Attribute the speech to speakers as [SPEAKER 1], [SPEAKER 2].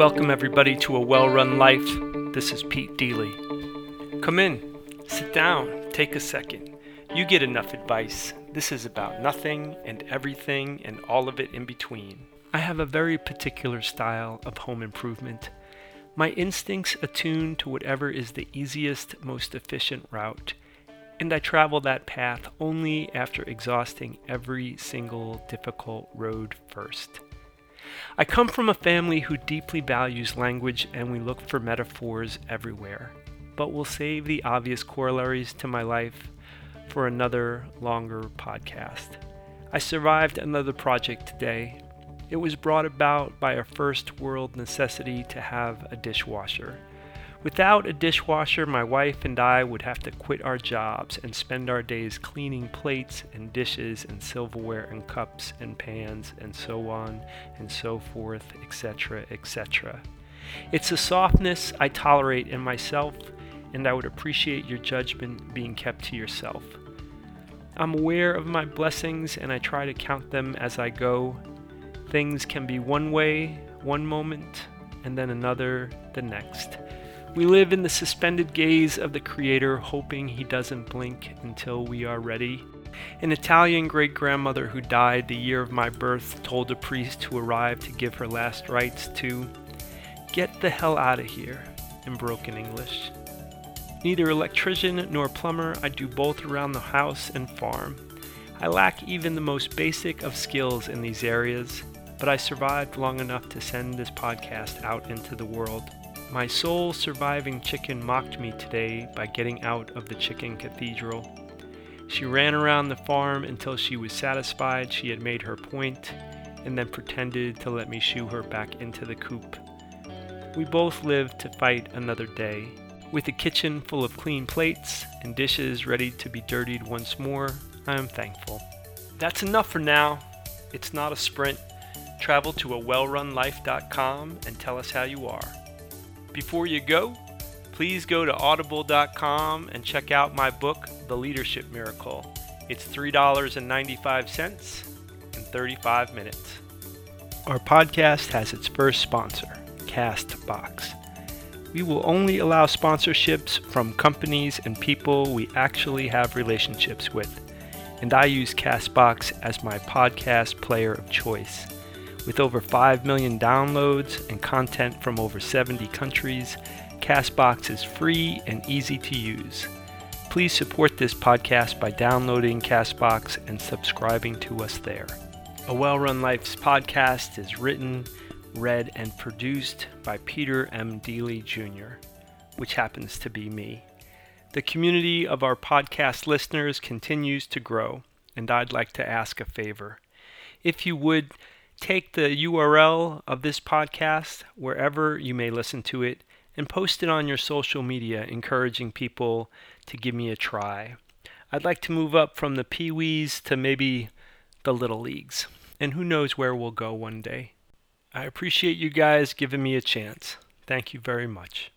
[SPEAKER 1] Welcome, everybody, to A Well Run Life. This is Pete Deely. Come in, sit down, take a second. You get enough advice. This is about nothing and everything and all of it in between. I have a very particular style of home improvement. My instincts attune to whatever is the easiest, most efficient route, and I travel that path only after exhausting every single difficult road first. I come from a family who deeply values language and we look for metaphors everywhere, but we'll save the obvious corollaries to my life for another longer podcast. I survived another project today. It was brought about by a first world necessity to have a dishwasher. Without a dishwasher, my wife and I would have to quit our jobs and spend our days cleaning plates and dishes and silverware and cups and pans and so on and so forth, etc., etc. It's a softness I tolerate in myself, and I would appreciate your judgment being kept to yourself. I'm aware of my blessings and I try to count them as I go. Things can be one way, one moment, and then another the next. We live in the suspended gaze of the Creator, hoping He doesn't blink until we are ready. An Italian great grandmother who died the year of my birth told a priest who arrived to give her last rites to get the hell out of here in broken English. Neither electrician nor plumber, I do both around the house and farm. I lack even the most basic of skills in these areas, but I survived long enough to send this podcast out into the world. My sole surviving chicken mocked me today by getting out of the chicken cathedral. She ran around the farm until she was satisfied she had made her point, and then pretended to let me shoo her back into the coop. We both lived to fight another day. With a kitchen full of clean plates and dishes ready to be dirtied once more, I am thankful. That's enough for now. It's not a sprint. Travel to a and tell us how you are. Before you go, please go to audible.com and check out my book, The Leadership Miracle. It's $3.95 in 35 minutes. Our podcast has its first sponsor, Castbox. We will only allow sponsorships from companies and people we actually have relationships with, and I use Castbox as my podcast player of choice. With over 5 million downloads and content from over 70 countries, Castbox is free and easy to use. Please support this podcast by downloading Castbox and subscribing to us there. A Well Run Life's podcast is written, read, and produced by Peter M. Deely Jr., which happens to be me. The community of our podcast listeners continues to grow, and I'd like to ask a favor. If you would, take the URL of this podcast wherever you may listen to it and post it on your social media, encouraging people to give me a try. I'd like to move up from the Pee Wees to maybe the Little Leagues, and who knows where we'll go one day. I appreciate you guys giving me a chance. Thank you very much.